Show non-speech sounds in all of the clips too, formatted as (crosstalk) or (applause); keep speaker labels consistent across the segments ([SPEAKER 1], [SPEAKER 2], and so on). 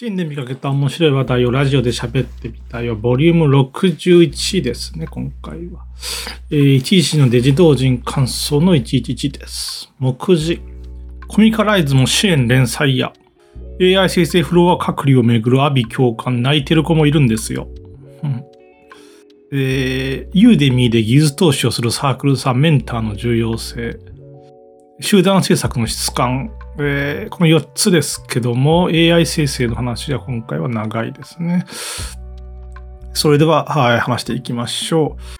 [SPEAKER 1] 新で見かけた面白い話題をラジオで喋ってみたいよ。ボリューム61ですね、今回は。えー、11のデジ同人感想の111です。目次。コミカライズも支援連載や。AI 生成フロア隔離をめぐる阿ビ教官泣いてる子もいるんですよ。うん。えー、ユーデミーで技術投資をするサークルさんメンターの重要性。集団制作の質感。えー、この4つですけども、AI 生成の話は今回は長いですね。それでは、はい、話していきましょう。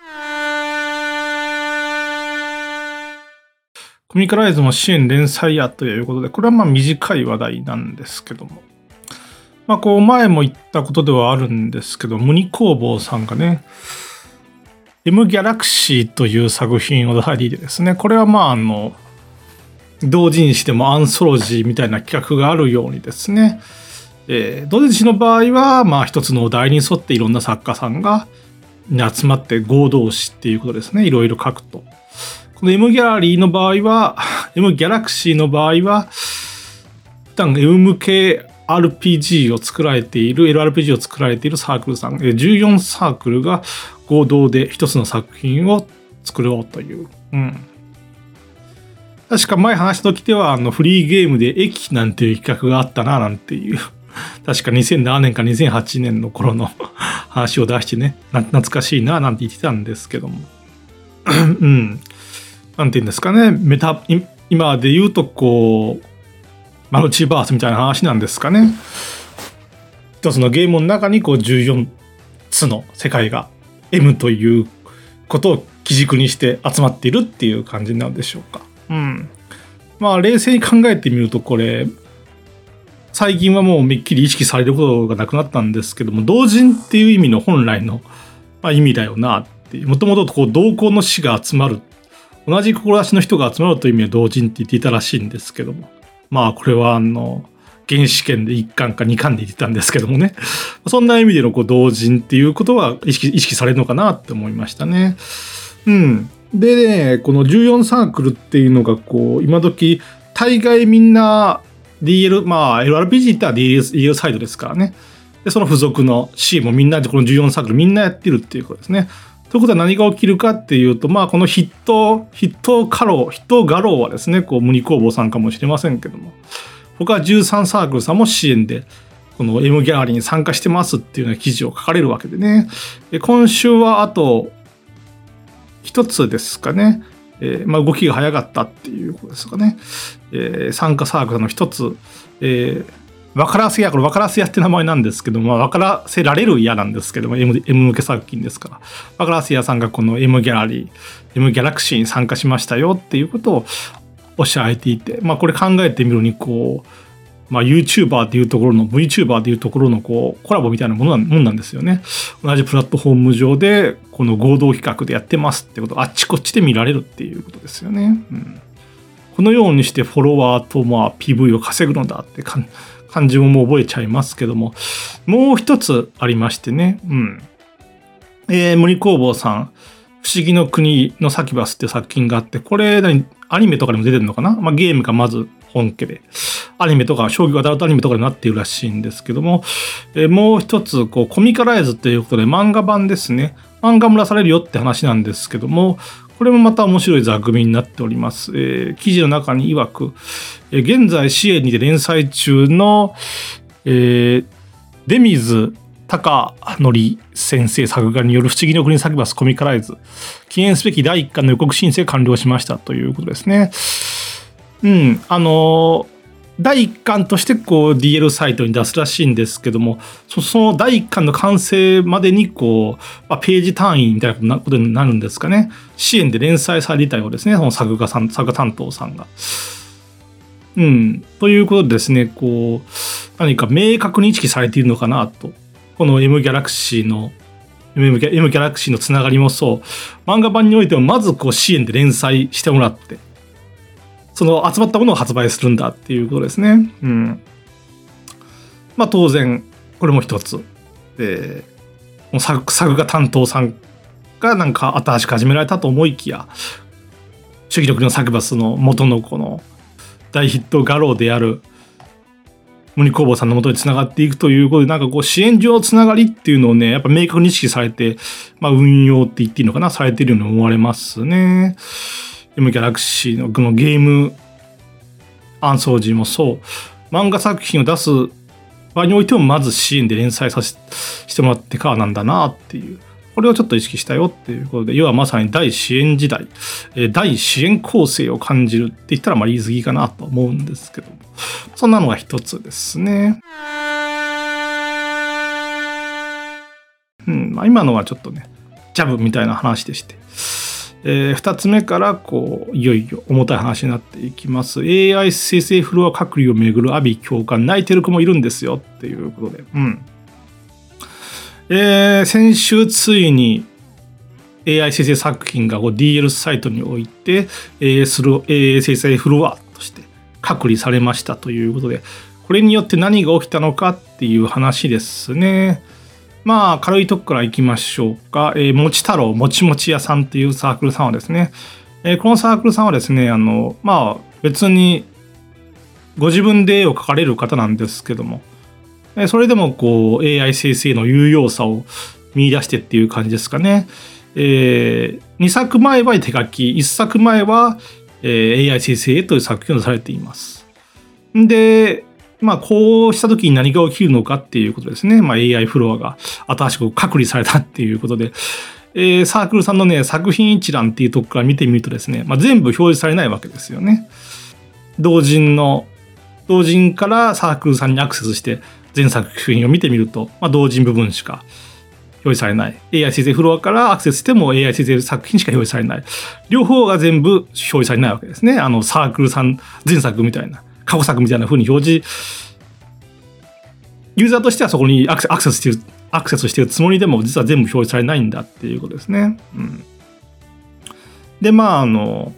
[SPEAKER 1] コミカライズも支援連載やということで、これはまあ短い話題なんですけども。まあ、こう前も言ったことではあるんですけど、ムニ工房さんがね、M ギャラクシーという作品を出されていてですね、これはまああの、同人誌でもアンソロジーみたいな企画があるようにですね、えー、同人誌の場合は、まあ一つのお題に沿っていろんな作家さんが集まって合同誌っていうことですね。いろいろ書くと。この M ギャラリーの場合は、(laughs) M ギャラクシーの場合は、普段 M 向け RPG を作られている、LRPG を作られているサークルさん、14サークルが合同で一つの作品を作ろうという。うん。確か前話した時では、あの、フリーゲームで駅なんていう企画があったな、なんていう。(laughs) 確か2007年か2008年の頃の (laughs) 話を出してね、懐かしいな、なんて言ってたんですけども。(clears throat) うん。なんて言うんですかね、メタ、今で言うとこう、マルチバースみたいな話なんですかね。一つのゲームの中にこう14つの世界が M ということを基軸にして集まっているっていう感じなんでしょうか。うん。まあ、冷静に考えてみると、これ、最近はもうめっきり意識されることがなくなったんですけども、同人っていう意味の本来の、まあ、意味だよなっていう。もともとこう、同行の死が集まる。同じ志の人が集まるという意味で同人って言っていたらしいんですけども。まあ、これはあの、原始圏で1巻か2巻で言ってたんですけどもね。そんな意味でのこう同人っていうことは意識意識されるのかなって思いましたね。うん。でね、この14サークルっていうのがこう、今時、大概みんな DL、まあ LRPG っては DL, DL サイドですからね。で、その付属の C もみんなでこの14サークルみんなやってるっていうことですね。ということは何が起きるかっていうと、まあこの筆頭、筆頭家老、筆頭画廊はですね、こう、無理工房さんかもしれませんけども、他は13サークルさんも支援で、この M ギャラリーに参加してますっていうような記事を書かれるわけでね。で今週はあと一つですかね、えー、まあ、動きが早かったっていうことですかね、えー、参加サークルの一つ、えー、分からせ屋、これ分からせ屋って名前なんですけども、分からせられる屋なんですけども、M, M 向け作品ですから、分からせ屋さんがこの M ギャラリー、M ギャラクシーに参加しましたよっていうことをおっしゃられていて、まあこれ考えてみるに、こう、まあ、YouTuber っていうところの VTuber っていうところのこうコラボみたいなものなもんなんですよね。同じプラットフォーム上でこの合同企画でやってますってことあっちこっちで見られるっていうことですよね。うん、このようにしてフォロワーとまあ PV を稼ぐのだって感じももう覚えちゃいますけどももう一つありましてね。うん。えー、森工房さん不思議の国のサキバスって作品があってこれ何アニメとかでも出てるのかな、まあ、ゲームがまず本家で、アニメとか、将棋アダルトアニメとかになっているらしいんですけども、え、もう一つ、こう、コミカライズということで漫画版ですね。漫画も出されるよって話なんですけども、これもまた面白い座組になっております。えー、記事の中に曰く、えー、現在支援にて連載中の、えー、デミズ高則先生作画による不思議の国サキバスコミカライズ、記念すべき第1巻の予告申請完了しましたということですね。うん、あの第1巻としてこう DL サイトに出すらしいんですけどもその第1巻の完成までにこう、まあ、ページ単位みたいなことになるんですかね。支援で連載されたようですねその作画さん作画担当さんが。うん、ということでですねこう何か明確に意識されているのかなと。この M ギャラクシーの M ギャラクシーのつながりもそう。漫画版においてもまずこう支援で連載してもらって。その集まったものを発売するんだっていうことですね。うん。まあ当然、これも一つ。で、もう作作画担当さんがなんか新しく始められたと思いきや、主義力のサクバスの元のこの大ヒット画廊である森工房さんのもとにつながっていくということで、なんかこう支援上のつながりっていうのをね、やっぱ明確に意識されて、まあ運用って言っていいのかな、されてるように思われますね。M ギャラクシーのこのゲームアンソージーもそう、漫画作品を出す場合においてもまず支援で連載させしてもらってからなんだなっていう。これをちょっと意識したよっていうことで、要はまさに大支援時代、え大支援構成を感じるって言ったらまあ言い過ぎかなと思うんですけども、そんなのが一つですね。うん、まあ今のはちょっとね、ジャブみたいな話でして。えー、2つ目からこういよいよ重たい話になっていきます。AI 生成フロア隔離をめぐる阿ビ教官泣いてる子もいるんですよっていうことで。うん。えー、先週ついに AI 生成作品がこう DL サイトにおいて AI 生成フロアとして隔離されましたということで。これによって何が起きたのかっていう話ですね。まあ、軽いとこから行きましょうか。えー、もち太郎もちもち屋さんっていうサークルさんはですね、えー、このサークルさんはですね、あの、まあ、別にご自分で絵を描かれる方なんですけども、えー、それでもこう AI 生成の有用さを見出してっていう感じですかね。えー、2作前は手書き、1作前は、えー、AI 生成という作品をされています。で、まあ、こうした時に何が起きるのかっていうことですね。まあ、AI フロアが新しく隔離されたっていうことで、えー、サークルさんのね、作品一覧っていうとこから見てみるとですね、まあ、全部表示されないわけですよね。同人の、同人からサークルさんにアクセスして全作品を見てみると、まあ、同人部分しか表示されない。AI 生成フロアからアクセスしても AI 生成作品しか表示されない。両方が全部表示されないわけですね。あの、サークルさん全作みたいな。過去作みたいな風に表示、ユーザーとしてはそこにアクセスしてる、アクセスしてるつもりでも実は全部表示されないんだっていうことですね。うん。で、まあ、あの、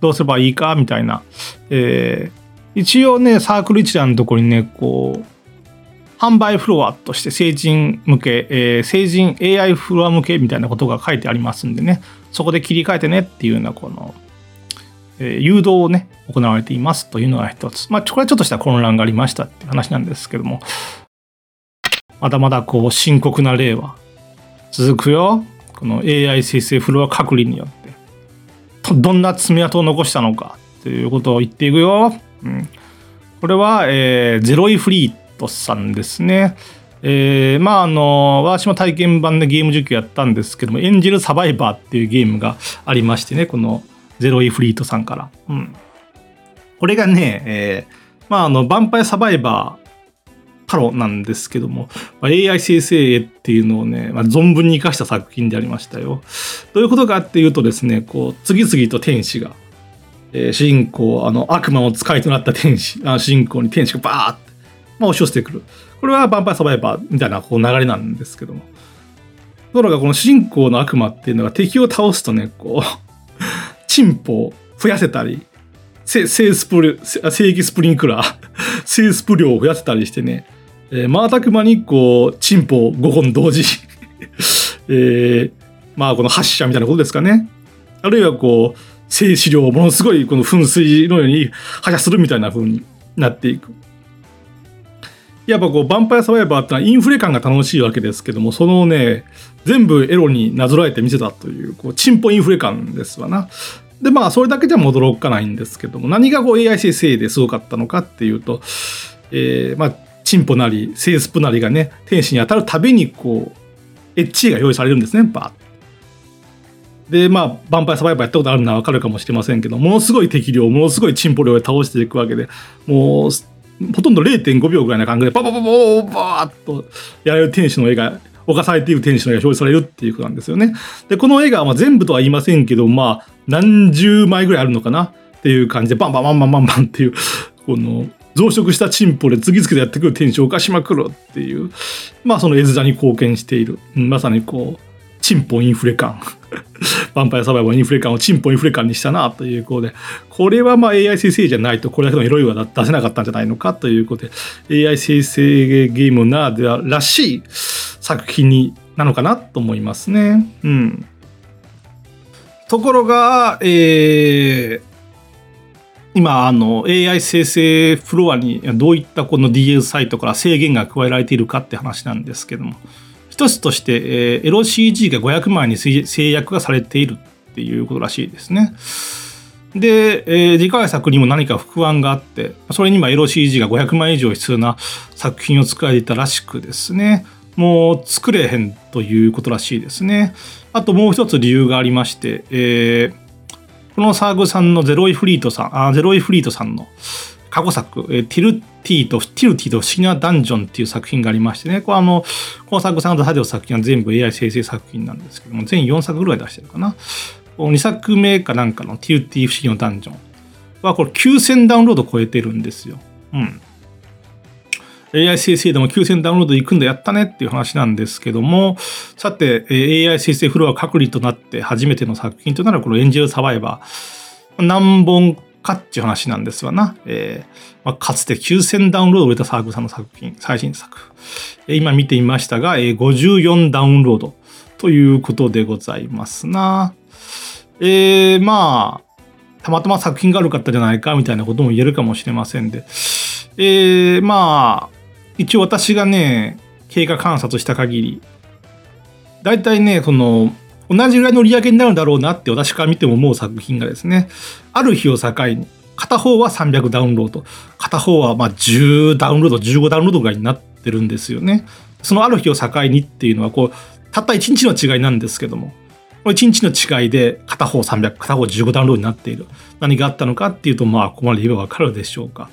[SPEAKER 1] どうすればいいかみたいな。えー、一応ね、サークル一覧のところにね、こう、販売フロアとして成人向け、えー、成人 AI フロア向けみたいなことが書いてありますんでね、そこで切り替えてねっていうような、この、誘導をね、行われていますというのが一つ。まあ、これはちょっとした混乱がありましたっていう話なんですけども、まだまだこう深刻な例は続くよ。この AI 生成フロア隔離によって、どんな爪痕を残したのかということを言っていくよ。うん、これは、えー、ゼロイフリートさんですね。えー、まああの私も体験版でゲーム実況やったんですけども「エンジェルサバイバー」っていうゲームがありましてねこのゼロイフリートさんから。うん。これがね、えー、まあ、あの、ヴァンパイアサバイバー、パロなんですけども、まあ、AI 生成っていうのをね、まあ、存分に生かした作品でありましたよ。どういうことかっていうとですね、こう、次々と天使が、えー、主人公、あの、悪魔の使いとなった天使、あ主人公に天使がバーって、まあ、押し寄せてくる。これはヴァンパイアサバイバーみたいなこう流れなんですけども。ところがこの主人公の悪魔っていうのが敵を倒すとね、こうチンポを増やせたり、セースプル、正規スプリンクラー、セースプ量を増やせたりしてね、えー、瞬く間にこう、チンポを5本同時 (laughs) えー、まあこの発射みたいなことですかね。あるいはこう、静止量をものすごいこの噴水のように発射するみたいな風になっていく。やっぱこう、ヴァンパイアサバイバーってのはインフレ感が楽しいわけですけども、そのね、全部エロになぞらえて見せたという、こう、チンポインフレ感ですわな。で、まあ、それだけでは驚かないんですけども、何がこう AI 生成ですごかったのかっていうと、えー、まあ、チンポなり、セースプなりがね、天使に当たるたびに、こう、HE が用意されるんですね、バーで、まあ、ヴァンパイアサバイバーやったことあるのはわかるかもしれませんけど、ものすごい適量、ものすごいチンポ量で倒していくわけで、もう、ほとんど0.5秒ぐらいな感じで、パパパパパーっとやられる天使の絵が、犯されている天使の絵が表示されるっていうことなんですよね。で、この絵がまあ全部とは言いませんけど、まあ、何十枚ぐらいあるのかなっていう感じで、バンバンバンバンバンバンっていう、この、増殖したチンポで次々とやってくる天使を犯しまくるっていう、まあその絵面に貢献している。まさにこう、チンポインフレ感。(laughs) ヴァンパイアサバイバーインフレ感をチンポインフレ感にしたなということで、これはまあ AI 生成じゃないとこれだけの色々は出せなかったんじゃないのかということで、AI 生成ゲームならではらしい作品になのかなと思いますね。うん。ところが、えー、今、あの、AI 生成フロアにどういったこの DL サイトから制限が加えられているかって話なんですけども、一つとして、えー、LCG が500万に制約がされているっていうことらしいですね。で、えー、次回作にも何か不安があって、それに今 LCG が500万以上必要な作品を作られたらしくですね、もう作れへんということらしいですね。あともう一つ理由がありまして、えー、このサーグさんのゼロイフリートさん、あゼロイフリートさんの過去作、えー、ティルティと、ティルティと不思議なダンジョンっていう作品がありましてね、これあの、このサーグさんが出される作品は全部 AI 生成作品なんですけども、全4作ぐらい出してるかな。2作目かなんかの TUT 不思議のダンジョンはこれ9000ダウンロード超えてるんですよ。うん。AI 生成でも9000ダウンロード行くんだやったねっていう話なんですけども、さて、AI 生成フロア隔離となって初めての作品となるこのエンジェルサバイバー。何本かっていう話なんですわな。えーまあ、かつて9000ダウンロード売れたサークルさんの作品、最新作。えー、今見てみましたが、えー、54ダウンロードということでございますな。えー、まあ、たまたま作品が悪かったじゃないかみたいなことも言えるかもしれませんで、えー、まあ、一応私がね、経過観察した限り、大体ね、その、同じぐらいの売り上げになるんだろうなって私から見ても思う作品がですね、ある日を境に、片方は300ダウンロード、片方はま10ダウンロード、15ダウンロードぐらいになってるんですよね。そのある日を境にっていうのは、こう、たった1日の違いなんですけども、これ1日の違いで片方300、片方15ダウンロードになっている。何があったのかっていうと、まあ、ここまで言えばわかるでしょうか。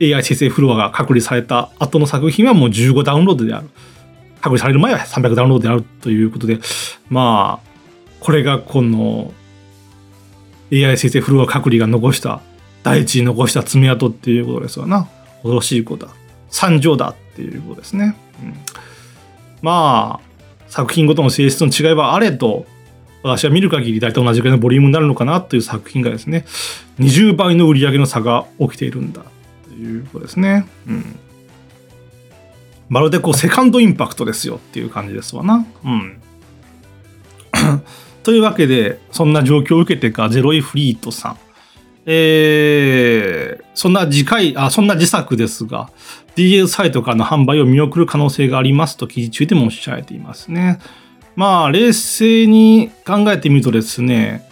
[SPEAKER 1] AI 生成フロアが隔離された後の作品はもう15ダウンロードである。隔離される前は300ダウンロードであるということで、まあ、これがこの AI 生成フロア隔離が残した第一に残した爪痕っていうことですわな。恐ろしいことだ。惨状だっていうことですね。うん、まあ、作品ごとの性質の違いはあれと、私は見る限り大体同じぐらいのボリュームになるのかなという作品がですね、20倍の売り上げの差が起きているんだということですね。うん。まるでこうセカンドインパクトですよっていう感じですわな。うん。(coughs) というわけで、そんな状況を受けてか、ゼロイフリートさん。えー、そんな次回、あ、そんな自作ですが、DL サイトからの販売を見送る可能性がありますと記事中でもおっしゃられていますね。まあ、冷静に考えてみるとですね、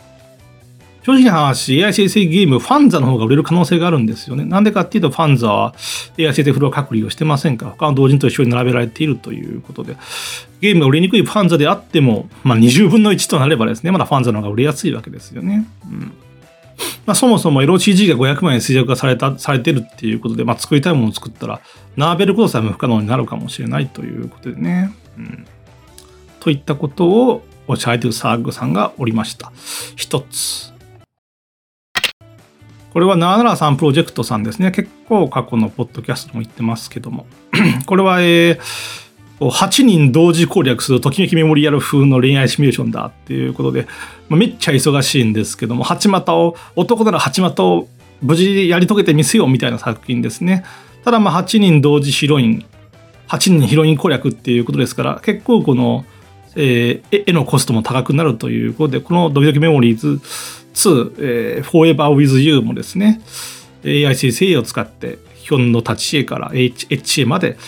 [SPEAKER 1] 正直な話、AI 生成ゲーム、ファンザの方が売れる可能性があるんですよね。なんでかっていうと、ファンザは AI 生成フロア隔離をしてませんから、他の同人と一緒に並べられているということで、ゲームが売れにくいファンザであっても、まあ、20分の1となればですね、まだファンザの方が売れやすいわけですよね。うんまあ、そもそも LCG が500万円衰弱がされた、されてるっていうことで、まあ、作りたいものを作ったら、並べることさえも不可能になるかもしれないということでね。うん。といったことをおっしゃられているサーグさんがおりました。一つ。これは773プロジェクトさんですね。結構過去のポッドキャストも言ってますけども。(clears throat) これは、えー、8人同時攻略するときめきメモリアル風の恋愛シミュレーションだっていうことで、まあ、めっちゃ忙しいんですけども、八股を、男なら八股を無事やり遂げてみせようみたいな作品ですね。ただまあ8人同時ヒロイン、8人ヒロイン攻略っていうことですから、結構この、えー、絵のコストも高くなるということで、このドキドキメモリーズ2、えー、Forever with You もですね、AI 生成 a を使って、ヒョンの立ち絵から HA まで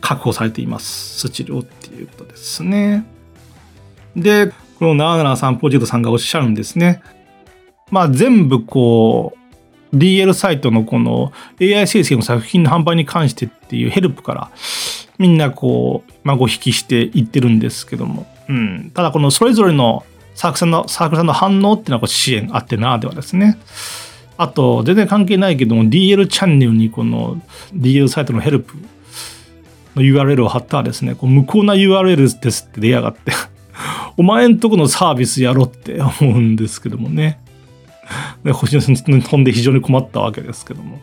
[SPEAKER 1] 確保されています。スチルをっていうことですね。で、この773プロジェクトさんがおっしゃるんですね。まあ全部こう、DL サイトのこの AI 生成の作品の販売に関してっていうヘルプからみんなこう、まあ、ご引きしていってるんですけども、うん、ただこのそれぞれのサークルさんのサークさんの反応っていうのはこう支援あってなではですね。あと、全然関係ないけども、DL チャンネルにこの DL サイトのヘルプの URL を貼ったらですね、こう無効な URL ですって出やがって (laughs) お前んとこのサービスやろって思うんですけどもね。で星の飛んで非常に困ったわけですけども。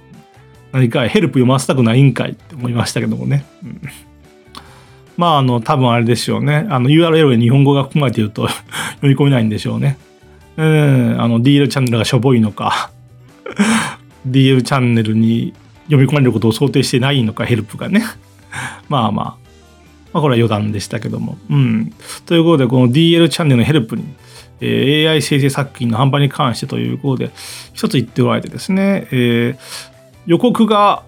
[SPEAKER 1] 何かヘルプ読ませたくないんかいって思いましたけどもね。うん、まあ、あの、多分あれでしょうね。あの URL に日本語が含まれていると (laughs) 読み込めないんでしょうね。うん、あの DL チャンネルがしょぼいのか (laughs) DL チャンネルに読み込まれることを想定してないのか、ヘルプがね。(laughs) まあまあ、まあ、これは余談でしたけども。うん。ということで、この DL チャンネルのヘルプに、えー、AI 生成作品の販売に関してということで、一つ言っておられてですね、えー、予告が、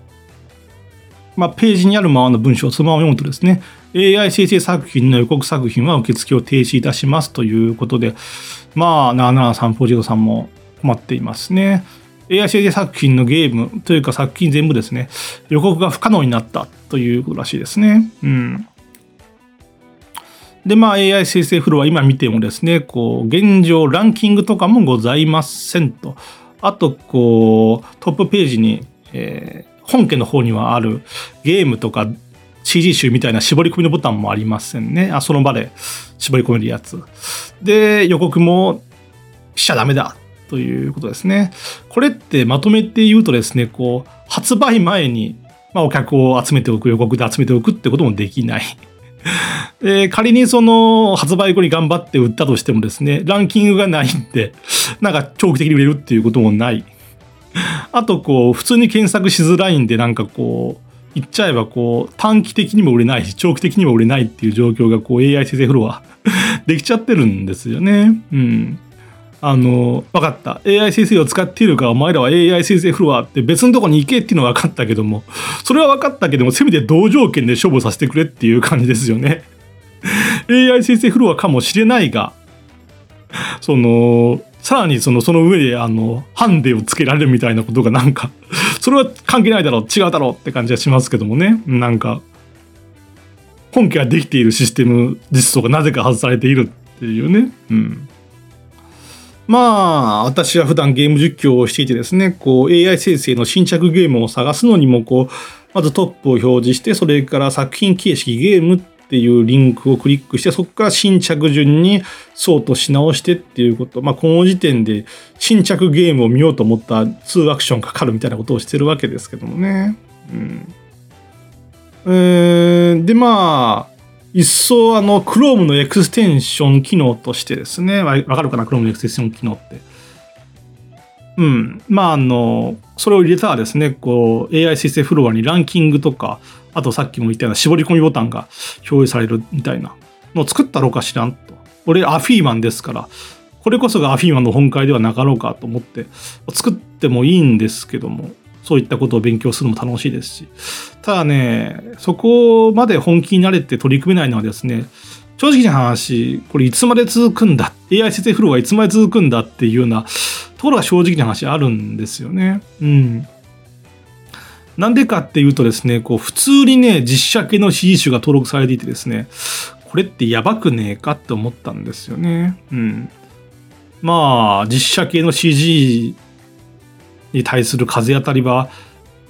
[SPEAKER 1] まあ、ページにあるままの文章をそのまま読むとですね、AI 生成作品の予告作品は受付を停止いたしますということで、まあ、773プロジェクトさんも困っていますね。AI 生成作品のゲームというか作品全部ですね、予告が不可能になったということらしいですね。うん。で、まあ AI 生成フロア今見てもですね、こう、現状ランキングとかもございませんと。あと、こう、トップページに、えー、本家の方にはあるゲームとか CG 集みたいな絞り込みのボタンもありませんね。あ、その場で絞り込めるやつ。で、予告もしちゃダメだということですね。これってまとめて言うとですね、こう、発売前に、まあ、お客を集めておく、予告で集めておくってこともできない。(laughs) で仮にその発売後に頑張って売ったとしてもですね、ランキングがないんで、なんか長期的に売れるっていうこともない。(laughs) あと、こう、普通に検索しづらいんで、なんかこう、言っちゃえばこう短期的にも売れないし長期的にも売れないっていう状況がこう AI 生成フロア (laughs) できちゃってるんですよね。うん。あの、分かった。AI 生成を使っているからお前らは AI 生成フロアって別のとこに行けっていうのは分かったけども、それは分かったけども、せめて同条件で処分させてくれっていう感じですよね。(laughs) AI 生成フロアかもしれないが、その、さらにその、その上で、あの、ハンデをつけられるみたいなことがなんか (laughs) それは関係ないだろう、違うだろうって感じはしますけどもね。なんか、本家ができているシステム実装がなぜか外されているっていうね。うん。まあ、私は普段ゲーム実況をしていてですね、こう AI 生成の新着ゲームを探すのにも、こう、まずトップを表示して、それから作品形式ゲームってていうリンクをクリックして、そこから新着順にソートし直してっていうこと。まあ、この時点で新着ゲームを見ようと思った2アクションかかるみたいなことをしてるわけですけどもね。うん。えー、で、まあ、一層あの、Chrome のエクステンション機能としてですね、わかるかな ?Chrome のエクステンション機能って。うん。まあ、あの、それを入れたらですね、こう、AI 生成フロアにランキングとか、あとさっきも言ったような絞り込みボタンが表示されるみたいなのを作ったろうかしらんと。俺、アフィーマンですから、これこそがアフィーマンの本会ではなかろうかと思って、作ってもいいんですけども、そういったことを勉強するのも楽しいですし。ただね、そこまで本気になれて取り組めないのはですね、正直な話、これいつまで続くんだ ?AI 生成フローがいつまで続くんだっていうようなところが正直な話あるんですよね。うん。なんでかっていうとですね、こう普通にね、実写系の CD 種が登録されていてですね、これってやばくねえかって思ったんですよね。うん。まあ、実写系の CG に対する風当たりは、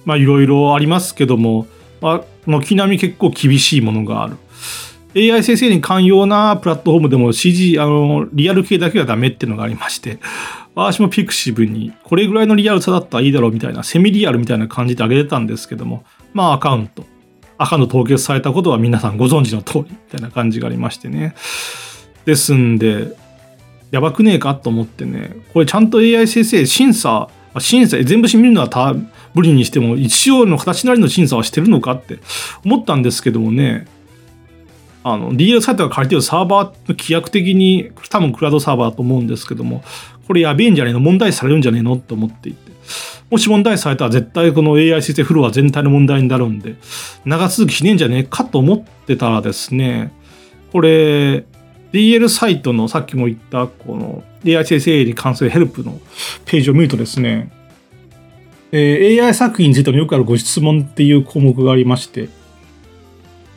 [SPEAKER 1] まあいろいろありますけども、まあ、軒並み結構厳しいものがある。AI 生成に寛容なプラットフォームでも CG、あの、リアル系だけはダメっていうのがありまして、私もピクシブにこれぐらいのリアルさだったらいいだろうみたいな、セミリアルみたいな感じで上げてたんですけども、まあアカウント、アカウント凍結されたことは皆さんご存知の通り。みたいな感じがありましてね。ですんで、やばくねえかと思ってね、これちゃんと AI 先生審査、審査、全部見るのはた無理にしても、一応の形なりの審査はしてるのかって思ったんですけどもね、あの、DL サイトが借りてるサーバーの規約的に、多分クラウドサーバーだと思うんですけども、これやべえんじゃねえの問題されるんじゃねえのって思っていて。もし問題されたら絶対この AI 生成フロア全体の問題になるんで、長続きしねえんじゃねえかと思ってたらですね、これ、DL サイトのさっきも言ったこの AI 生成に関するヘルプのページを見るとですね、えー、AI 作品についてのよくあるご質問っていう項目がありまして、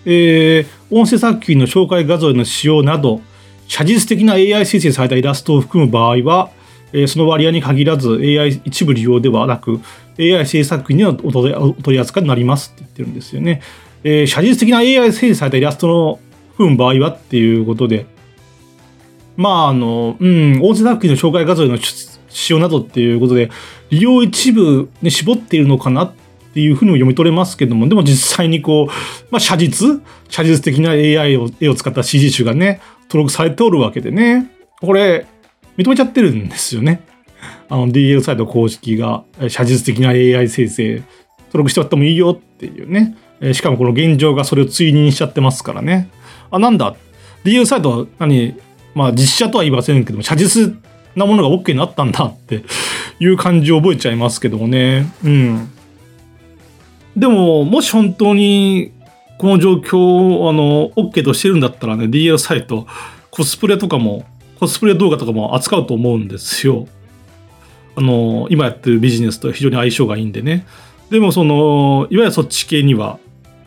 [SPEAKER 1] えー、音声作品の紹介画像への使用など、写実的な AI 生成されたイラストを含む場合は、えー、その割合に限らず AI 一部利用ではなく、AI 制作品にはお取り扱いになりますって言ってるんですよね。えー、写実的な AI 生成されたイラストの含む場合はっていうことで、まあ、あの、うん、音声作品の紹介画像への使用などっていうことで、利用一部に絞っているのかなってていうふうにも読み取れますけども、でも実際にこう、まあ、写実写実的な AI を、絵を使った CG 集がね、登録されておるわけでね、これ、認めちゃってるんですよね。あの DL サイト公式が写実的な AI 生成登録してもらってもいいよっていうね。しかもこの現状がそれを追認しちゃってますからね。あ、なんだ ?DL サイト何？まあ実写とは言いませんけども、写実なものが OK になったんだっていう感じを覚えちゃいますけどもね。うん。でも、もし本当にこの状況をあの OK としてるんだったらね、DL サイト、コスプレとかも、コスプレ動画とかも扱うと思うんですよ。あの、今やってるビジネスと非常に相性がいいんでね。でもその、いわゆるそっち系には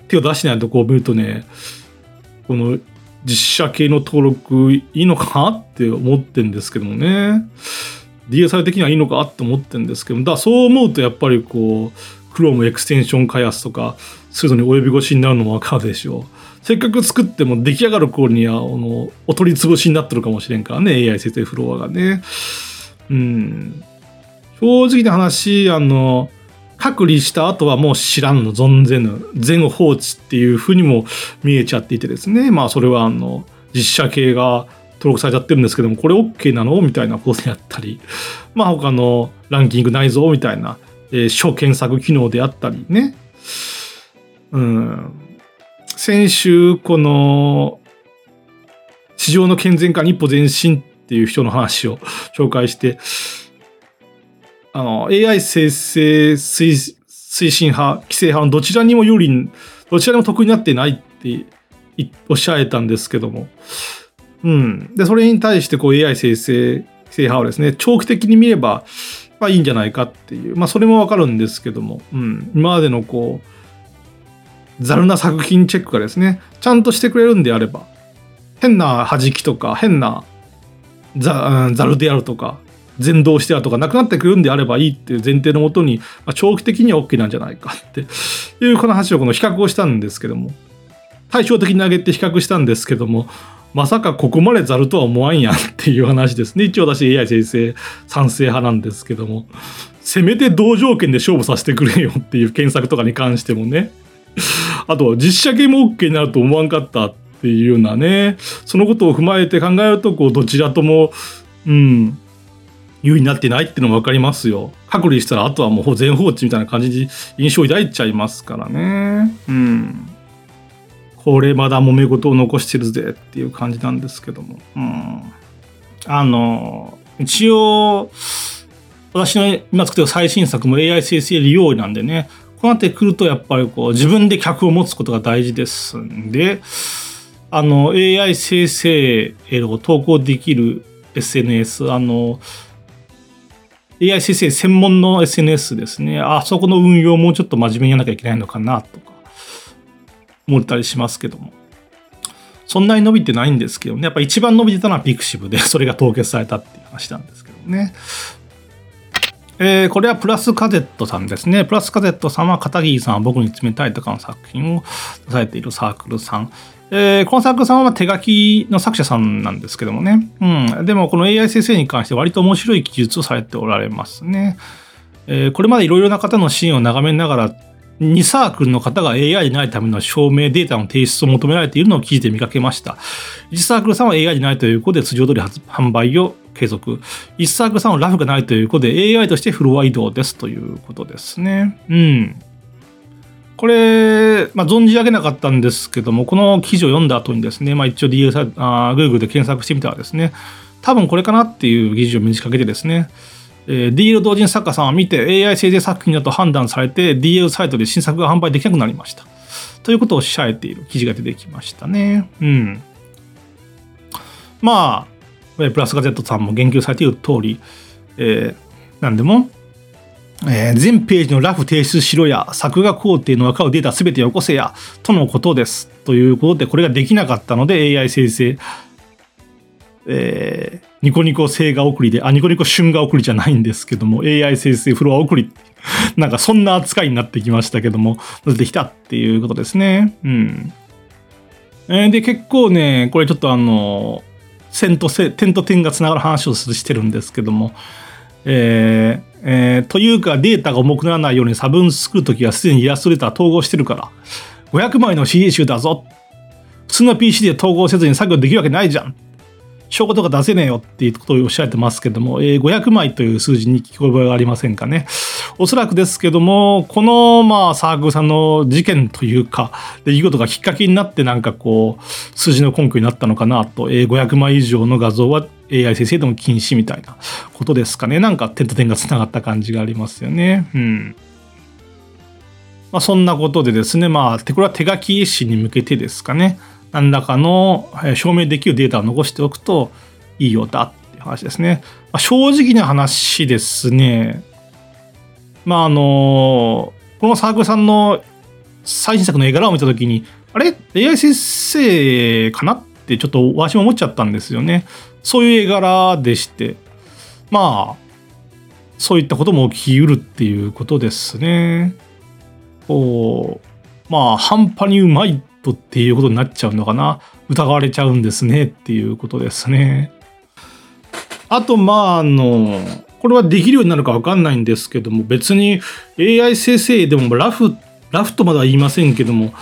[SPEAKER 1] 手を出してないとこを見るとね、この実写系の登録いいのかなって思ってんですけどもね。DSI 的にはいいのかって思ってんですけどだからそう思うとやっぱりこう、Chrome エクステンション開発とかするのに及び腰になるのもわかるでしょう。せっかく作っても出来上がる頃には、あの、お取り潰しになってるかもしれんからね、AI 生成フロアがね。うん。正直な話、あの、隔離した後はもう知らんの存ぜぬ全放置っていうふうにも見えちゃっていてですねまあそれはあの実写系が登録されちゃってるんですけどもこれ OK なの？みたいなことであったりまあ他のランキングないぞ？みたいな、えー、書検索機能であったりねうん先週この市場の健全化に一歩前進っていう人の話を (laughs) 紹介してあの、AI 生成推推進派、規制派のどちらにも有利、どちらにも得になってないっておっしゃられたんですけども。うん。で、それに対してこう AI 生成規制派はですね、長期的に見れば、まあいいんじゃないかっていう。まあそれもわかるんですけども、うん。今までのこう、ざるな作品チェックがですね、ちゃんとしてくれるんであれば、変な弾きとか、変なざざるであるとか、全動してはとかなくなってくるんであればいいっていう前提のもとに、まあ、長期的には OK なんじゃないかっていうこの話をこの比較をしたんですけども対照的に上げて比較したんですけどもまさかここまでざるとは思わんやんっていう話ですね一応私 AI 生成賛成派なんですけどもせめて同条件で勝負させてくれよっていう検索とかに関してもねあと実写系も OK になると思わんかったっていうようなねそのことを踏まえて考えるとこうどちらともうん優位になってないっていうのも分かりますよ。隔離したらあとはもう全放置みたいな感じに印象を抱いちゃいますからね。うん。これまだ揉め事を残してるぜっていう感じなんですけども。うん。あの、一応、私の今作ってる最新作も AI 生成利用なんでね、こうなってくるとやっぱりこう自分で客を持つことが大事ですんで、あの AI 生成を投稿できる SNS、あの、AI 生成専門の SNS ですね。あそこの運用もうちょっと真面目にやらなきゃいけないのかなと思ったりしますけども。そんなに伸びてないんですけどね。やっぱ一番伸びてたのはピクシブで、(laughs) それが凍結されたっていう話なんですけどね。えー、これはプラスカゼットさんですね。プラスカゼットさんは片桐さんは僕に冷たいとかの作品を出されているサークルさん。えー、この作家さんは手書きの作者さんなんですけどもね。うん。でもこの AI 先生に関して割と面白い記述をされておられますね。えー、これまでいろいろな方のシーンを眺めながら、2サークルの方が AI でないための証明データの提出を求められているのを記事で見かけました。1サークルさんは AI でないということで通常通り販売を継続。1サークルさんはラフがないということで AI としてフロア移動ですということですね。うん。これ、まあ、存じ上げなかったんですけども、この記事を読んだ後にですね、まあ、一応 DL あ Google で検索してみたらですね、多分これかなっていう記事を見つかけてですね、えー、DL 同人作家さんは見て AI 生成作品だと判断されて DL サイトで新作が販売できなくなりました。ということをおっしゃっている記事が出てきましたね。うん。まあ、プラスガゼットさんも言及されている通り、えー、何でもえー、全ページのラフ提出しろや、作画工程の分かるデータ全てよこせや、とのことです。ということで、これができなかったので AI 生成、えー、ニコニコ星画送りで、あ、ニコニコ春画送りじゃないんですけども、AI 生成フロア送り、(laughs) なんかそんな扱いになってきましたけども、出てきたっていうことですね。うん。えー、で、結構ね、これちょっとあの、線と線、点と点がつながる話をしてるんですけども、えー、えー、というかデータが重くならないように差分作るときはすでにイラストレーター統合してるから。500枚の CD 集だぞ。普通の PC で統合せずに作業できるわけないじゃん。証拠とか出せねえよっていうことをおっしゃってますけども、えー、500枚という数字に聞こえがありませんかね。おそらくですけども、この、まあ、サークルさんの事件というか、出来事がきっかけになってなんかこう、数字の根拠になったのかなと、えー、500枚以上の画像は AI 生成でも禁止みたいなことですかね。なんか点と点が繋がった感じがありますよね。うん。まあ、そんなことでですね、まあ、これは手書き絵師に向けてですかね。何らかの証明できるデータを残しておくといいようだっていう話ですね。まあ、正直な話ですね。まああのこのサークルさんの最新作の絵柄を見た時にあれ？AI 先生かなってちょっとわしも思っちゃったんですよね。そういう絵柄でしてまあそういったことも起きうるっていうことですね。こうまあ半端にうまいとっていうことになっちゃうのかな？疑われちゃうんですねっていうことですね。あとまああのこれはできるようになるか分かんないんですけども別に AI 生成でもラフラフとまでは言いませんけども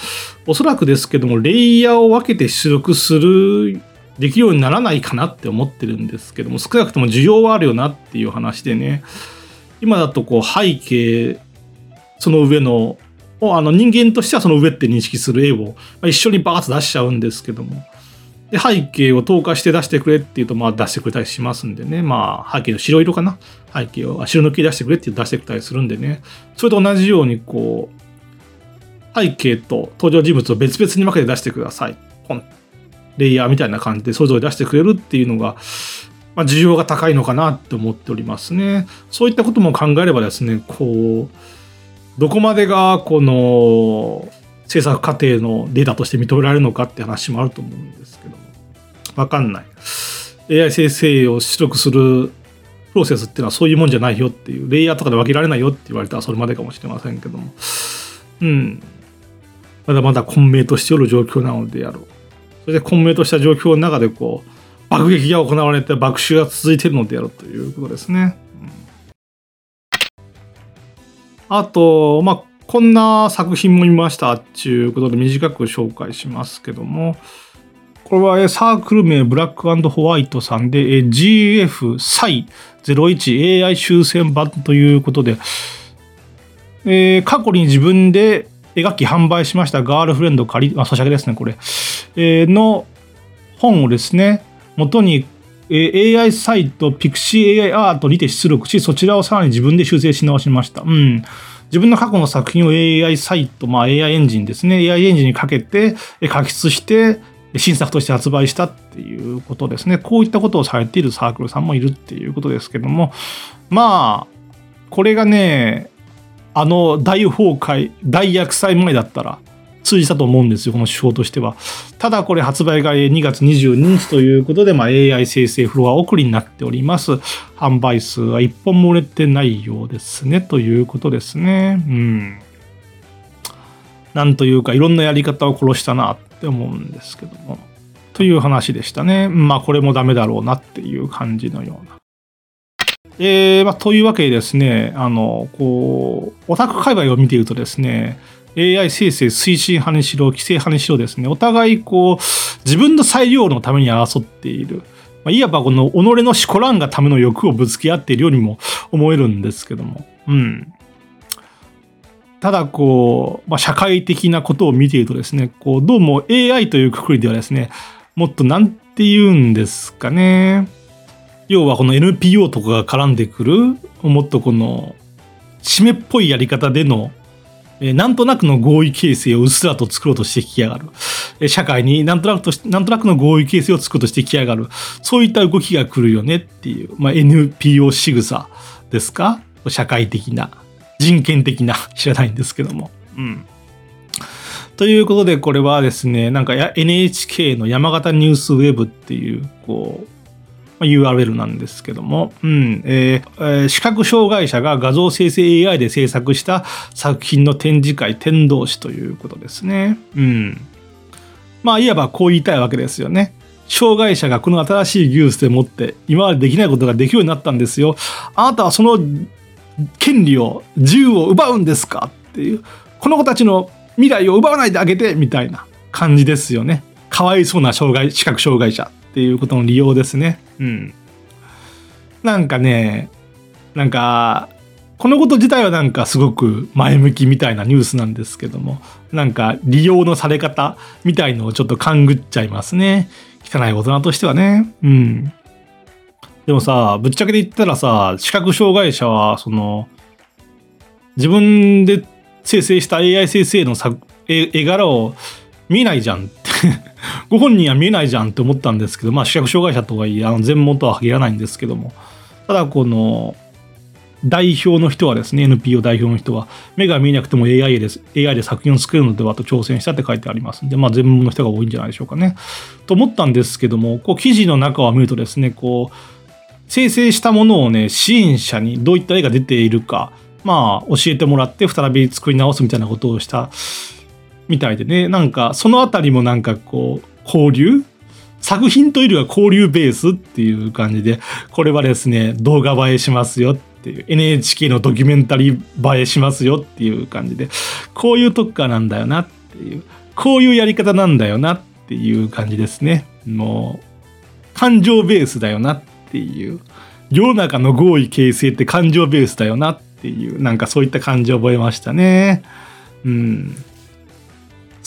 [SPEAKER 1] おそらくですけどもレイヤーを分けて出力するできるようにならないかなって思ってるんですけども少なくとも需要はあるよなっていう話でね今だとこう背景その上のあの人間としてはその上って認識する絵を一緒にバーッと出しちゃうんですけども。で背景を透過して出してくれっていうとまあ出してくれたりしますんでね。まあ背景の白色かな。背景を白抜き出してくれって出してくれたりするんでね。それと同じようにこう背景と登場人物を別々に分けて出してください。レイヤーみたいな感じでそれぞれ出してくれるっていうのがまあ、需要が高いのかなって思っておりますね。そういったことも考えればですね、こう、どこまでがこの制作過程のデータとして認められるのかって話もあると思うんですけども。わかんない。AI 生成を出力するプロセスっていうのはそういうもんじゃないよっていう。レイヤーとかで分けられないよって言われたらそれまでかもしれませんけども。うん。まだまだ混迷としておる状況なのであろう。それで混迷とした状況の中でこう爆撃が行われて爆臭が続いているのであるということですね。あと、まあ、こんな作品も見ましたっていうことで短く紹介しますけども、これはサークル名ブラックホワイトさんで GF サイ 01AI 終戦版ということで、えー、過去に自分で絵描き販売しましたガールフレンド仮、あ、咀嚼ですね、これ、えー、の本をですね、元に AI サイト、ピクシー AI アートにて出力し、そちらをさらに自分で修正し直しました。うん。自分の過去の作品を AI サイト、まあ AI エンジンですね。AI エンジンにかけて、書き出して、新作として発売したっていうことですね。こういったことをされているサークルさんもいるっていうことですけども、まあ、これがね、あの大崩壊、大厄災前だったら、通じたと思うんですよ、この手法としては。ただこれ発売が2月22日ということで、まあ、AI 生成フロア送りになっております。販売数は1本も売れてないようですね、ということですね。うん。なんというか、いろんなやり方を殺したなって思うんですけども。という話でしたね。まあ、これもダメだろうなっていう感じのような。えー、まあ、というわけでですね、あの、こう、オタク界隈を見ているとですね、AI 生成推進派にしろ、規制派にしろですね、お互いこう、自分の裁量のために争っている。まあ、いわばこの己のしこらんがための欲をぶつけ合っているようにも思えるんですけども。うん。ただこう、まあ、社会的なことを見ているとですね、こう、どうも AI というくくりではですね、もっとなんて言うんですかね。要はこの NPO とかが絡んでくる、もっとこの、締めっぽいやり方でのえなんとなくの合意形成をうっすらと作ろうとしてきやがる。え社会になんとなくとし、なんとなくの合意形成を作ろうとしてきやがる。そういった動きが来るよねっていう、まあ、NPO 仕草ですか？社会的な、人権的な、(laughs) 知らないんですけども。うん。ということで、これはですね、なんか NHK の山形ニュースウェブっていう、こう、URL なんですけども、うんえー、視覚障害者が画像生成 AI で制作した作品の展示会天童市ということですね。うん。まあ、いわばこう言いたいわけですよね。障害者がこの新しい技術でもって今までできないことができるようになったんですよ。あなたはその権利を、自由を奪うんですかっていう、この子たちの未来を奪わないであげてみたいな感じですよね。かわいそうな障害、視覚障害者っていうことの利用ですね。うん。なんかね、なんか、このこと自体はなんかすごく前向きみたいなニュースなんですけども、なんか利用のされ方みたいのをちょっと勘ぐっちゃいますね。汚い大人としてはね。うん。でもさ、ぶっちゃけで言ったらさ、視覚障害者は、その、自分で生成した AI 生成の絵柄を見えないじゃんって (laughs) ご本人は見えないじゃんって思ったんですけど、まあ視覚障害者とはいえ、あの全盲とは限らないんですけども、ただこの、代表の人はですね、NPO 代表の人は、目が見えなくても AI で AI で作品を作るのではと挑戦したって書いてありますんで、まあ全盲の人が多いんじゃないでしょうかね。と思ったんですけども、こう記事の中を見るとですね、こう、生成したものをね、支援者にどういった絵が出ているか、まあ教えてもらって再び作り直すみたいなことをしたみたいでね、なんかそのあたりもなんかこう、交流？作品というよりは交流ベースっていう感じで、これはですね、動画映えしますよっていう、NHK のドキュメンタリー映えしますよっていう感じで、こういう特化なんだよなっていう、こういうやり方なんだよなっていう感じですね。もう、感情ベースだよなっていう、世の中の合意形成って感情ベースだよなっていう、なんかそういった感じを覚えましたね。うん。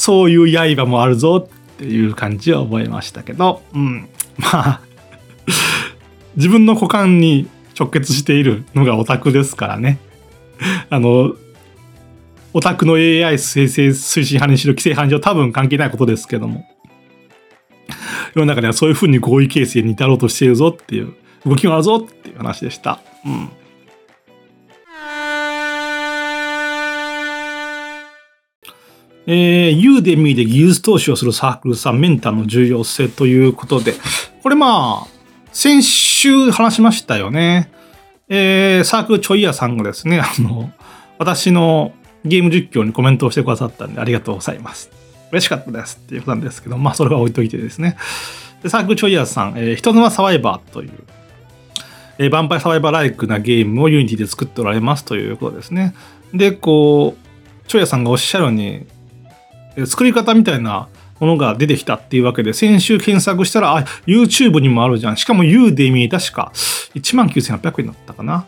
[SPEAKER 1] そういう刃もあるぞっていう感じを覚えましたけど、うん。(laughs) まあ自分の股間に直結しているのがオタクですからね。(laughs) あの、オタクの AI 生成推進派にしろ規制犯上多分関係ないことですけども。世の中ではそういうふうに合意形成に至ろうとしているぞっていう動きがあるぞっていう話でした。うん。えー、ユーデミーで技術投資をするサークルさん、メンターの重要性ということで、これまあ、先週話しましたよね。えー、サークルちょいやさんがですね、あの、私のゲーム実況にコメントをしてくださったんでありがとうございます。嬉しかったですっていうことなんですけど、まあそれは置いといてですね。でサークルちょいやさん、えー、人妻サバイバーという、えー、ヴァンパイアサバイバーライクなゲームを Unity で作っておられますということですね。で、こう、ちょいやさんがおっしゃるように、作り方みたいなものが出てきたっていうわけで、先週検索したら、あ、YouTube にもあるじゃん。しかも Udemy、え確か19,800円だったかな。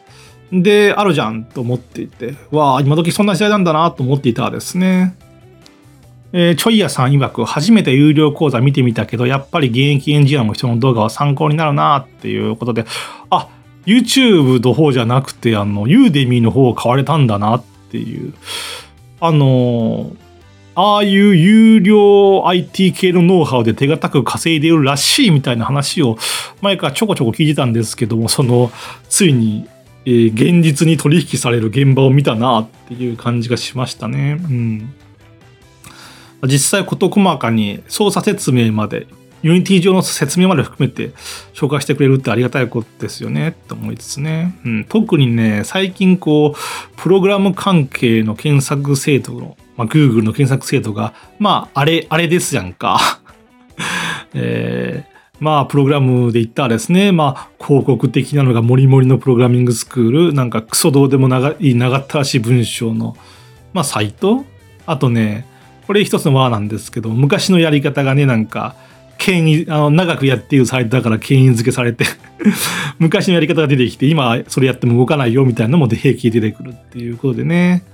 [SPEAKER 1] で、あるじゃんと思っていて、わあ、今時そんな時代なんだなと思っていたらですね。えー、ちょいやさん曰く、初めて有料講座見てみたけど、やっぱり現役エンジニアの人の動画は参考になるなっていうことで、あ、YouTube の方じゃなくて、あの、ユーデミーの方を買われたんだなっていう。あのー、ああいう有料 IT 系のノウハウで手堅く稼いでいるらしいみたいな話を前からちょこちょこ聞いてたんですけども、その、ついに、えー、現実に取引される現場を見たなっていう感じがしましたね。うん。実際事細かに操作説明まで、 Unity 上の説明まで含めて紹介してくれるってありがたいことですよねって思いつつね。うん、特にね、最近こう、プログラム関係の検索精度のまあ、Google の検索精度が、まあ、あれ、あれですやんか。(laughs) えー、まあ、プログラムで言ったらですね、まあ、広告的なのがモリモリのプログラミングスクール、なんかクソどうでも長い、長ったらしい文章の、まあ、サイトあとね、これ一つのワーなんですけど、昔のやり方がね、なんか、権威、あの、長くやっているサイトだから権威づけされて (laughs) 昔のやり方が出てきて、今それやっても動かないよみたいなのも平気で出てくるっていうことでね。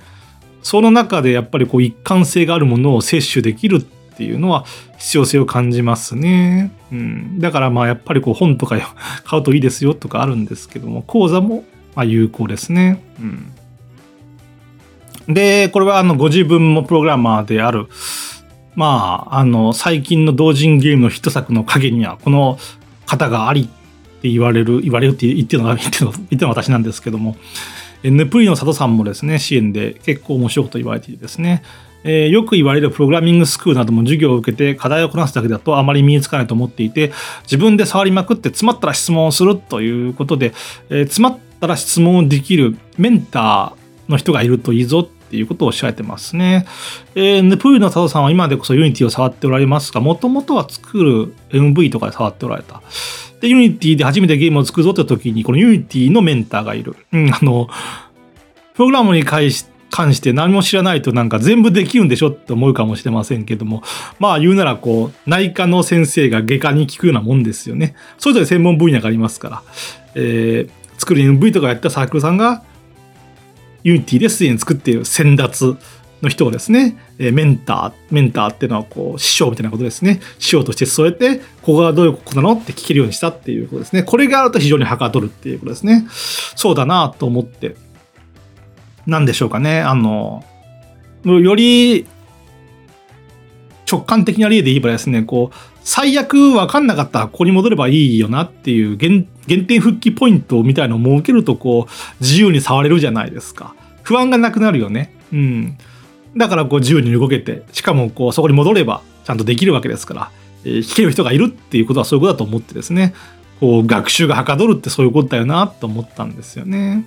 [SPEAKER 1] その中でやっぱりこう一貫性があるものを摂取できるっていうのは必要性を感じますね。うん、だからまあやっぱりこう本とか買うといいですよとかあるんですけども、講座もま有効ですね。うん、で、これはあのご自分もプログラマーである、まあ、あの最近の同人ゲームのヒット作の陰にはこの方がありって言われる、言われるって言ってるのが、言ってるのは私なんですけども、ヌプリの佐藤さんもですね、支援で結構面白いこと言われていてですね、えー、よく言われるプログラミングスクールなども授業を受けて課題をこなすだけだとあまり身につかないと思っていて、自分で触りまくって詰まったら質問をするということで、えー、詰まったら質問できるメンターの人がいるといいぞっていうことをおっしゃってますね。えー、ヌプリの佐藤さんは今でこそ Unity を触っておられますが、もともとは作る MV とかで触っておられた。で、 Unity で初めてゲームを作るぞって時に、この Unity のメンターがいる。うん、あの、プログラムに関し関して何も知らないとなんか全部できるんでしょって思うかもしれませんけども、まあ言うならこう、内科の先生が外科に聞くようなもんですよね。それぞれ専門分野がありますから、えー、ツクール MV とかやったサークルさんが、 Unity ですでに作っている先達の人をですね、えメンター、メンターっていうのはこう師匠みたいなことですね。師匠として添えて、ここがどういうことなのって聞けるようにしたっていうことですね。これがあると非常にはかどるっていうことですね。そうだなと思って。なんでしょうかね。あの、より直感的な例で言えばですね、こう、最悪分かんなかったらここに戻ればいいよなっていう原原点復帰ポイントみたいのを設けるとこう自由に触れるじゃないですか。不安がなくなるよね。うん。だからこう自由に動けて、しかもこうそこに戻ればちゃんとできるわけですから、えー、弾ける人がいるっていうことはそういうことだと思ってですね、こう学習がはかどるってそういうことだよなと思ったんですよね。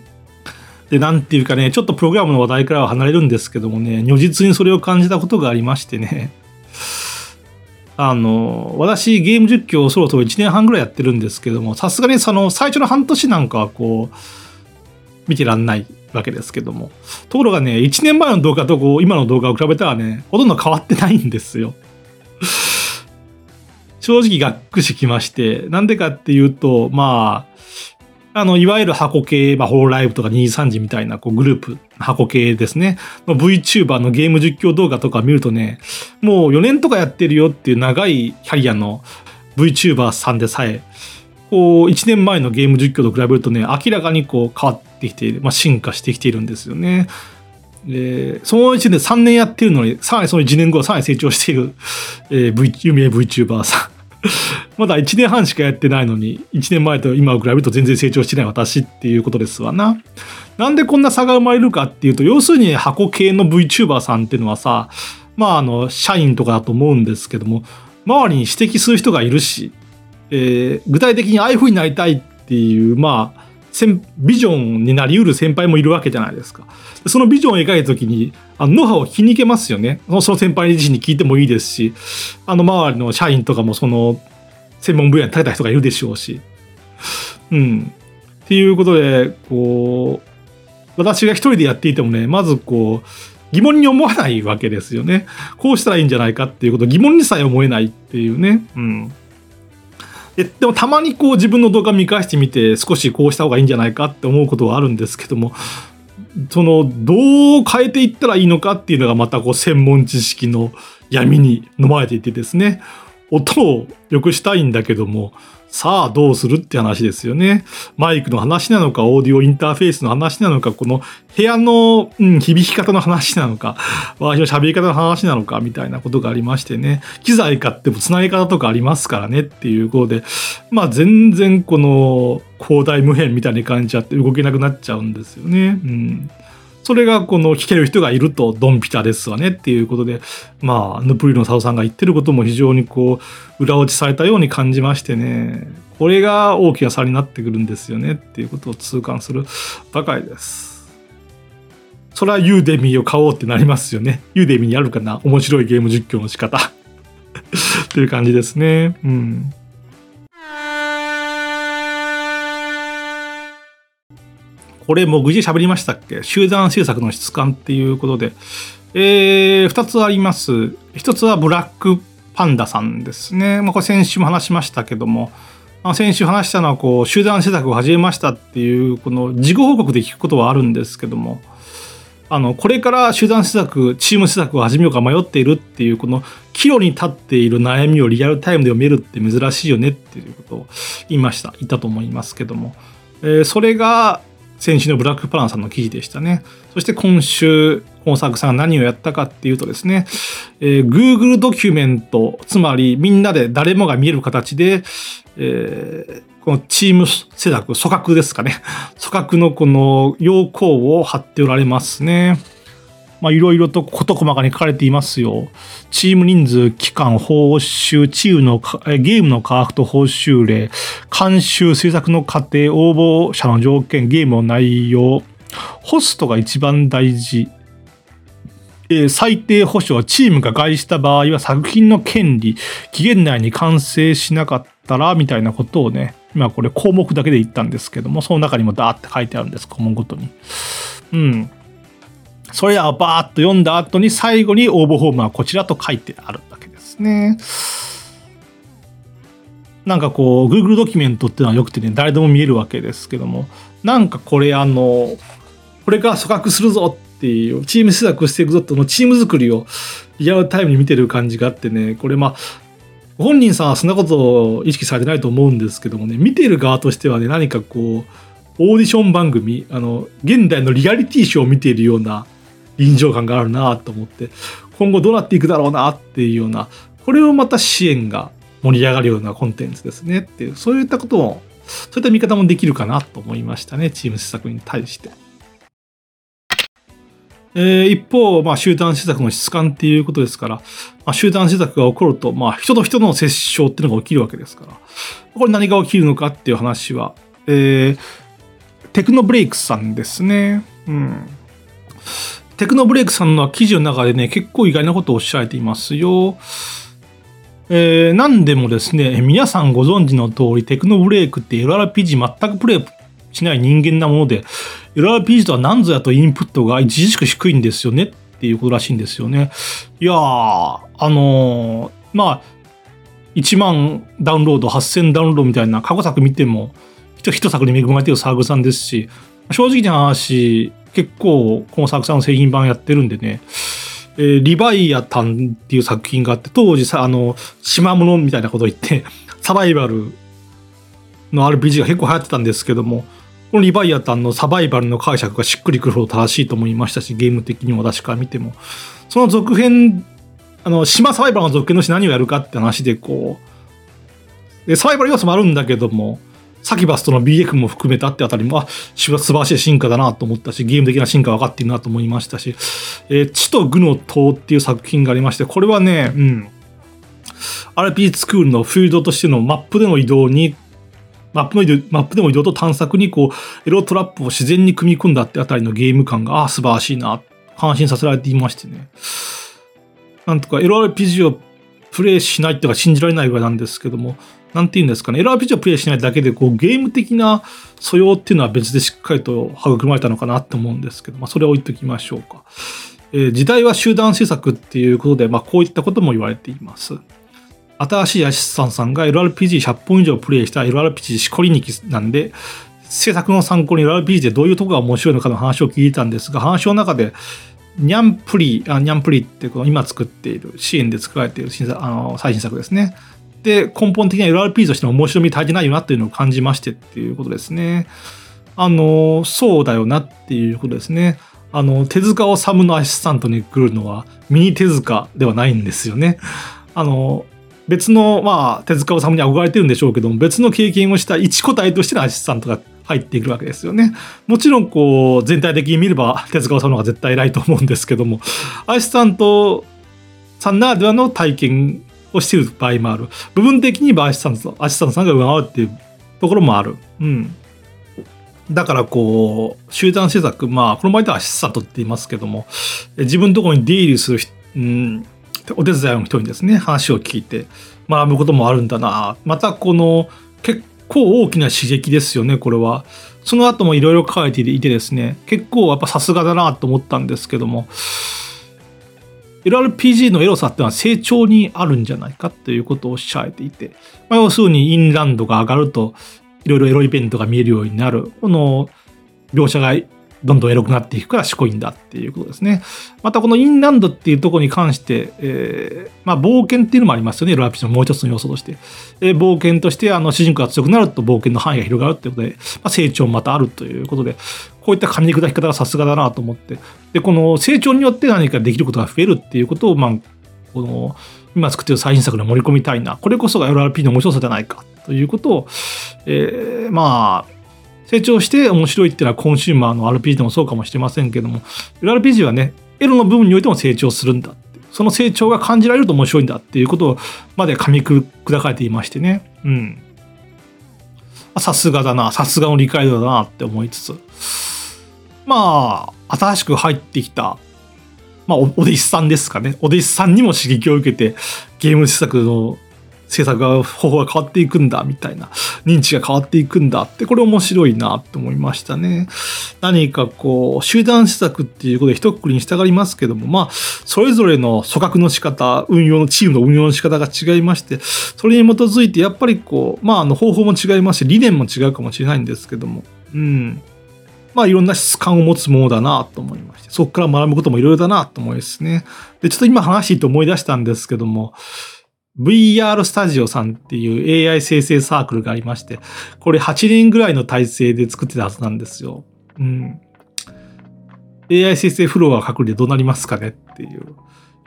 [SPEAKER 1] で、なんていうかね、ちょっとプログラムの話題からは離れるんですけどもね、如実にそれを感じたことがありましてね、あの、私ゲーム実況をそろそろ1年半ぐらいやってるんですけども、さすがにその最初の半年なんかはこう、見てらんないわけですけども。ところがね、1年前の動画とこう今の動画を比べたらね、ほとんど変わってないんですよ。(laughs) 正直がっくしきまして、なんでかっていうと、まあ、あの、いわゆる箱系、まあ、ホロライブとか23時みたいなこうグループ、箱系ですね。VTuber のゲーム実況動画とか見るとね、もう4年とかやってるよっていう長いキャリアの VTuber さんでさえ、こう、1年前のゲーム実況と比べるとね、明らかにこう変わってきている、まあ、進化してきているんですよね。で、その1年3年やってるのに、さらにその1年後はさらに成長している、えー、v、有名 VTuber さん。(laughs) まだ1年半しかやってないのに、1年前と今を比べると全然成長してない私っていうことですわな。なんでこんな差が生まれるかっていうと、要するに箱系の VTuber さんっていうのはさ、まああの、社員とかだと思うんですけども、周りに指摘する人がいるし、えー、具体的にああいう風になりたいっていう、まあ、ビジョンになりうる先輩もいるわけじゃないですか。そのビジョンを描いた時に、あのノウハウを聞きに行けますよね。その先輩自身に聞いてもいいですし、あの周りの社員とかもその専門分野に長けた人がいるでしょうし。うん。っていうことで、こう、私が一人でやっていてもね、まずこう、疑問に思わないわけですよね。こうしたらいいんじゃないかっていうこと疑問にさえ思えないっていうね。うん。ででもたまにこう自分の動画見返してみて少しこうした方がいいんじゃないかって思うことはあるんですけどもそのどう変えていったらいいのかっていうのがまたこう専門知識の闇に飲まれていてですね音を良くしたいんだけどもさあどうするって話ですよね。マイクの話なのか、オーディオインターフェースの話なのか、この部屋の、うん、響き方の話なのか、私の喋り方の話なのか、みたいなことがありましてね。機材買っても繋ぎ方とかありますからねっていうことで、まあ全然この広大無辺みたいに感じちゃって動けなくなっちゃうんですよね。うん。それがこの聞ける人がいるとドンピタですわねっていうことで、まあ、ヌプリの佐藤さんが言ってることも非常にこう、裏落ちされたように感じましてね、これが大きな差になってくるんですよねっていうことを痛感するばかりです。それはユーデミーを買おうってなりますよね。ユーデミーにあるかな面白いゲーム実況の仕方 (laughs) という感じですね。うん。これ、もうぐじ喋りましたっけ？集団制作の質感っていうことで、えー、2つあります。1つはブラックパンダさんですね。まあ、これ先週も話しましたけども、まあ、先週話したのは、こう、集団制作を始めましたっていう、この事後報告で聞くことはあるんですけども、あの、これから集団施策、チーム施策を始めようか迷っているっていう、この岐路に立っている悩みをリアルタイムで読めるって珍しいよねっていうことを言いました。言ったと思いますけども。えー、それが、先週のブラックパランさんの記事でしたね。そして今週、コンサークさんが何をやったかっていうとですね、えー、Google ドキュメント、つまりみんなで誰もが見える形で、えー、このチーム施策、組閣ですかね。組閣のこの要項を貼っておられますね。まあ、いろいろと事細かに書かれていますよ。チーム人数、期間、報酬、チームの、ゲームの価格と報酬例、監修、制作の過程、応募者の条件、ゲームの内容、ホストが一番大事。え、最低保証、チームが害した場合は作品の権利、期限内に完成しなかったら、みたいなことをね、今これ項目だけで言ったんですけども、その中にもダーって書いてあるんです、項目ごとに。うん。それらをバーッと読んだ後に最後に応募フォームはこちらと書いてあるわけですね。なんかこう Google ドキュメントっていうのはよくてね誰でも見えるわけですけどもなんかこれあのこれから組閣するぞっていう、チーム施策していくぞってのチーム作りをリアルタイムに見てる感じがあってね、これまあ、本人さんはそんなことを意識されてないと思うんですけどもね、見てる側としてはね、何かこう、オーディション番組、あの、現代のリアリティショーを見ているような臨場感があるなと思って、今後どうなっていくだろうなっていうような、これをまた支援が盛り上がるようなコンテンツですねっていう、そういったことも、そういった見方もできるかなと思いましたね、チーム施策に対して。えー、一方、まあ、集団施策の質感っていうことですから、まあ、集団施策が起こると、まあ、人と人の接触っていうのが起きるわけですから、これ何が起きるのかっていう話は、えー、テクノブレイクさんですね。うん。テクノブレイクさんの記事の中でね、結構意外なことをおっしゃられていますよ。えー、何でもですね、皆さんご存知の通り、テクノブレイクって LRPG 全くプレイしない人間なもので、LRPG とは何ぞやとインプットが著しく低いんですよねっていうことらしいんですよね。いやー、あのー、まあ、1万ダウンロード、8000ダウンロードみたいな過去作見ても、一作に恵まれてるサーグさんですし、正直な話、結構この作者の製品版やってるんでね、えー、リバイアタンっていう作品があって、当時さ、あの、島物みたいなこと言って、(laughs) サバイバルの RPG が結構流行ってたんですけども、このリバイアタンのサバイバルの解釈がしっくりくるほど正しいと思いましたし、ゲーム的にも私から見ても。その続編、あの、島サバイバルの続編のし何をやるかって話で、こう、でサバイバル要素もあるんだけども、サキバスとの BF も含めたってあたりも、あ、素晴らしい進化だなと思ったし、ゲーム的な進化分かっているなと思いましたし、えー、地と具の塔っていう作品がありまして、これはね、うん、RP スクールのフィールドとしてのマップでの移動に、マップの移動、マップでも移動と探索にこう、エロトラップを自然に組み込んだってあたりのゲーム感が、あ、素晴らしいな、感心させられていましてね。なんとか LRPG をプレイしないっていうか信じられないぐらいなんですけども、なんて言うんですかね、LRPG をプレイしないだけで、こう、ゲーム的な素養っていうのは別でしっかりと育まれたのかなって思うんですけど、まあ、それを置いときましょうか。えー、時代は集団施策っていうことで、まあ、こういったことも言われています。新しいアシスタンさんが LRPG100 本以上プレイした LRPG しこりにきなんで、制作の参考に LRPG でどういうとこが面白いのかの話を聞いたんですが、話の中で、ニャンプリ、あニャンプリってこの今作っている、支援で作られている新作あの最新作ですね。で、根本的な LRP としての面白み足りてないよなっていうのを感じましてっていうことですね。あの、そうだよなっていうことですね。あの、手塚治虫のアシスタントに来るのはミニ手塚ではないんですよね。あの、別の、まあ、手塚治虫に憧れてるんでしょうけども、別の経験をした一個体としてのアシスタントが入っていくわけですよね。もちろん、こう、全体的に見れば手塚治虫の方が絶対偉いと思うんですけども、アシスタントさんならではの体験をしている場合もある。部分的にアシスタント、アシスタントさんが上回るっていうところもある。うん。だからこう、集団施策、まあ、この場合ではアシスタントって言いますけども、自分のところに出入りする、うん、お手伝いの人にですね、話を聞いて学ぶこともあるんだな。またこの、結構大きな刺激ですよね、これは。その後もいろいろ書かれていてですね、結構やっぱさすがだなと思ったんですけども、LRPG のエロさっていうのは成長にあるんじゃないかということをおっしゃられていて、まあ、要するにインランドが上がるといろいろエロイベントが見えるようになる。この描写がどんどんエロくなっていくから賢いんだっていうことですね。またこのインランドっていうところに関して、えー、まあ冒険っていうのもありますよね。LRPG のもう一つの要素として。えー、冒険としてあの主人公が強くなると冒険の範囲が広がるっていうことで、まあ、成長もまたあるということで、こういった噛み砕き方がさすがだなと思って。で、この成長によって何かできることが増えるっていうことを、まあ、この、今作っている最新作に盛り込みたいな。これこそが LRP の面白さじゃないかということを、えー、まあ、成長して面白いっていうのはコンシューマーの RPG でもそうかもしれませんけども、LRPG はね、エロの部分においても成長するんだ。その成長が感じられると面白いんだっていうことまで噛み砕かれていましてね。うん。さすがだな、さすがの理解度だなって思いつつ。まあ、新しく入ってきた、まあ、お弟子さんですかね。お弟子さんにも刺激を受けて、ゲーム施策の政策が、方法が変わっていくんだ、みたいな、認知が変わっていくんだって、これ面白いなって思いましたね。何かこう、集団施策っていうことで一括りに従いますけども、まあ、それぞれの組閣の仕方、運用の、チームの運用の仕方が違いまして、それに基づいて、やっぱりこう、まあ、あの、方法も違いますし、理念も違うかもしれないんですけども、うん。まあいろんな質感を持つものだなと思いまして、そこから学ぶこともいろいろだなと思いますね。で、ちょっと今話していて思い出したんですけども、VR スタジオさんっていう AI 生成サークルがありまして、これ8人ぐらいの体制で作ってたはずなんですよ。うん。AI 生成フロア確認でどうなりますかねっていう。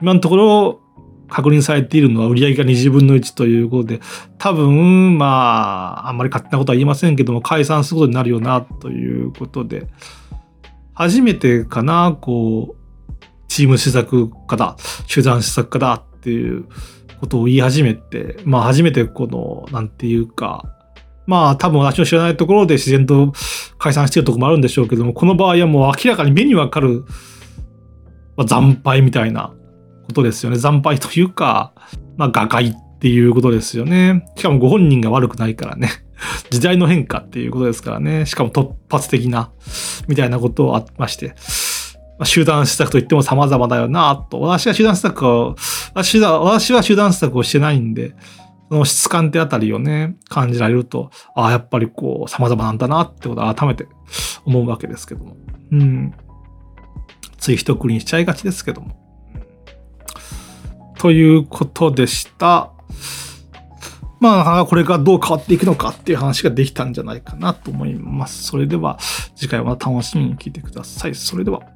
[SPEAKER 1] 今のところ確認されているのは売り上げが20分の1ということで、多分、まあ、あんまり勝手なことは言いませんけども、解散することになるよな、ということで、初めてかな、こう、チーム施策家だ、集団施策家だっていうことを言い始めて、まあ初めてこの、なんていうか、まあ多分私の知らないところで自然と解散してるとこもあるんでしょうけども、この場合はもう明らかに目にわかる、まあ、惨敗みたいなことですよね。惨敗というか、まあ、瓦解っていうことですよね。しかもご本人が悪くないからね。(laughs) 時代の変化っていうことですからね。しかも突発的な、みたいなことをありまして。ま、集団施策といっても様々だよなと。私は集団施策を、私は、集団施策をしてないんで、その質感ってあたりをね、感じられると、ああ、やっぱりこう、様々なんだなってことを改めて思うわけですけども。うん。つい一括りにしちゃいがちですけども。ということでした。まあ、これがどう変わっていくのかっていう話ができたんじゃないかなと思います。それでは、次回は楽しみに聞いてください。それでは。